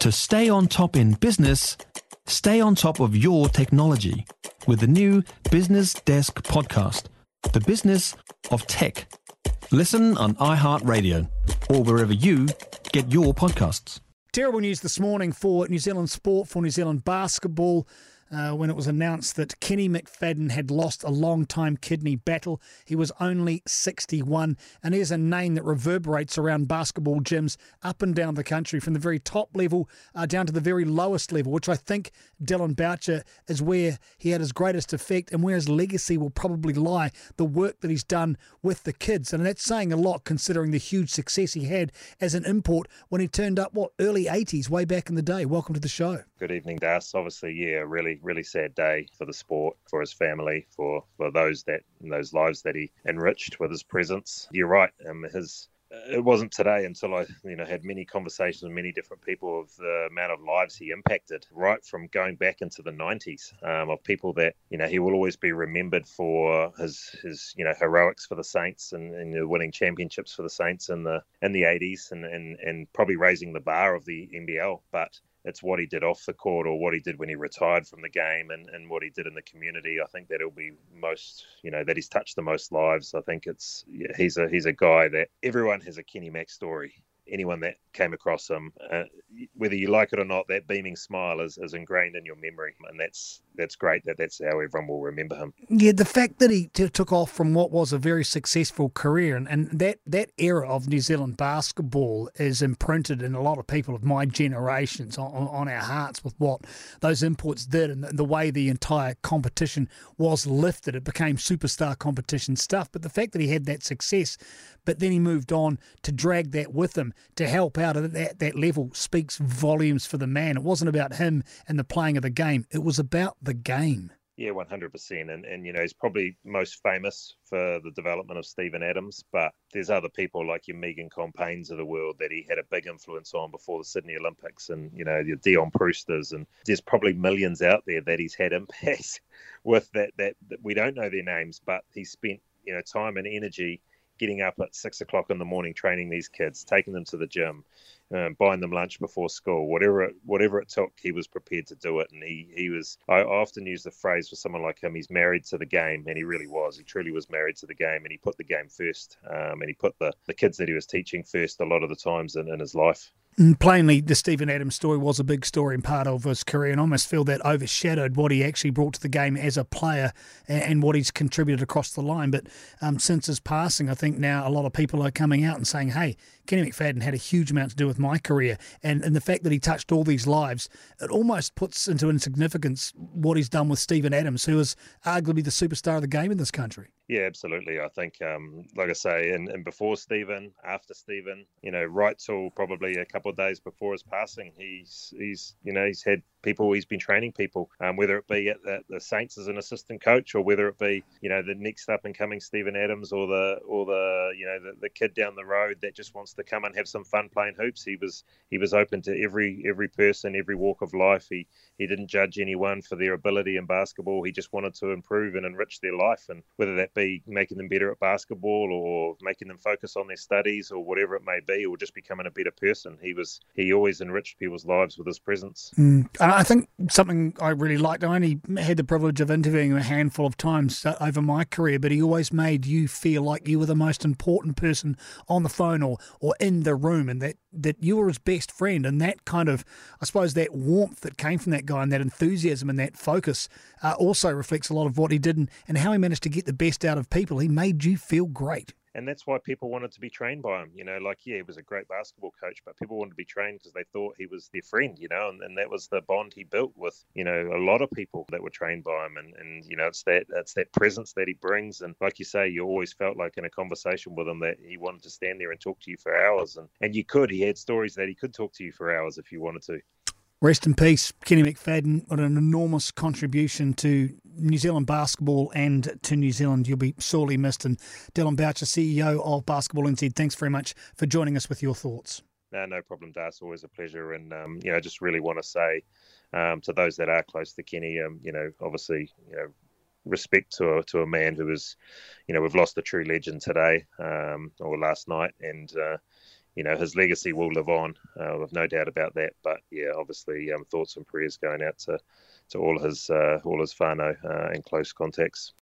To stay on top in business, stay on top of your technology with the new Business Desk podcast, The Business of Tech. Listen on iHeartRadio or wherever you get your podcasts. Terrible news this morning for New Zealand sport, for New Zealand basketball uh, when it was announced that Kenny McFadden had lost a long time kidney battle. He was only 61, and here's a name that reverberates around basketball gyms up and down the country, from the very top level uh, down to the very lowest level, which I think Dillon Boucher is where he had his greatest effect and where his legacy will probably lie. The work that he's done with the kids, and that's saying a lot considering the huge success he had as an import when he turned up, what, early 80s, way back in the day. Welcome to the show. Good evening, Das. Obviously, yeah, really, really sad day for the sport, for his family, for for those that those lives that he enriched with his presence. You're right. Um, his it wasn't today until I, you know, had many conversations with many different people of the amount of lives he impacted, right from going back into the 90s, um, of people that, you know, he will always be remembered for his, his you know, heroics for the Saints and, and winning championships for the Saints in the in the 80s and, and, and probably raising the bar of the NBL. But it's what he did off the court or what he did when he retired from the game and, and what he did in the community. I think that he'll be most, you know, that he's touched the most lives. I think it's he's a he's a guy that everyone has a Kenny Mack story anyone that came across him, uh, whether you like it or not, that beaming smile is, is ingrained in your memory, and that's that's great. That that's how everyone will remember him. Yeah, the fact that he t- took off from what was a very successful career, and, and that that era of New Zealand basketball is imprinted in a lot of people of my generations on, on our hearts with what those imports did and the, the way the entire competition was lifted. It became superstar competition stuff. But the fact that he had that success, but then he moved on to drag that with him to help out at that, that level speaks volumes for the man. It wasn't about him and the playing of the game, it was about the game. Yeah, one hundred percent, and and you know he's probably most famous for the development of Steven Adams, but there's other people like your Megan Compains of the world that he had a big influence on before the Sydney Olympics, and you know your Dion Prewsters, and there's probably millions out there that he's had impact with that that, that we don't know their names, but he spent you know time and energy getting up at six o'clock in the morning, training these kids, taking them to the gym, uh, buying them lunch before school, whatever it, whatever it took, he was prepared to do it. And he he was. I often use the phrase for someone like him. He's married to the game, and he really was. He truly was married to the game, and he put the game first, um, and he put the the kids that he was teaching first a lot of the times in, in his life. Mm, plainly, the Steven Adams story was a big story and part of his career, and I almost feel that overshadowed what he actually brought to the game as a player and, and what he's contributed across the line. But um, since his passing, I think now a lot of people are coming out and saying, "Hey, Kenny McFadden had a huge amount to do with my career," and and the fact that he touched all these lives, it almost puts into insignificance what he's done with Steven Adams, who is arguably the superstar of the game in this country. Yeah, absolutely. I think, um, like I say, and, and before Steven, after Steven, you know, right till probably a couple of days before his passing, he's he's you know he's had people he's been training people um, whether it be at the, the, Saints as an assistant coach or whether it be you know the next up and coming Steven Adams or the or the you know the, the kid down the road that just wants to come and have some fun playing hoops. He was he was open to every every person every walk of life. He he didn't judge anyone for their ability in basketball. He just wanted to improve and enrich their life. And whether that be making them better at basketball or making them focus on their studies or whatever it may be or just becoming a better person he was he always enriched people's lives with his presence. Mm. I think something I really liked, I only had the privilege of interviewing him a handful of times uh, over my career, but he always made you feel like you were the most important person on the phone or, or in the room and that, that you were his best friend. And that kind of, I suppose, that warmth that came from that guy and that enthusiasm and that focus uh, also reflects a lot of what he did and, and how he managed to get the best out of people. He made you feel great and that's why people wanted to be trained by him. You know, like yeah, he was a great basketball coach, but people wanted to be trained because they thought he was their friend. You know, and, and that was the bond he built with you know a lot of people that were trained by him, and and you know it's that it's that presence that he brings, and like you say, you always felt like in a conversation with him that he wanted to stand there and talk to you for hours, and and you could. He had stories that he could talk to you for hours if you wanted to. Rest in peace, Kenny McFadden. What an enormous contribution to New Zealand basketball and to New Zealand. You'll be sorely missed. And Dillon Boucher, CEO of Basketball NZ, thanks very much for joining us with your thoughts. No, no problem, Das. Always a pleasure. And, um, you know, I just really want to say um, to those that are close to Kenny, um, you know, obviously, you know, respect to a, to a man who was, you know, we've lost a true legend today um, or last night. And, uh, you know his legacy will live on. Uh, with no doubt about that. But yeah, obviously, um, thoughts and prayers going out to to all his uh, all his whānau uh, close contacts.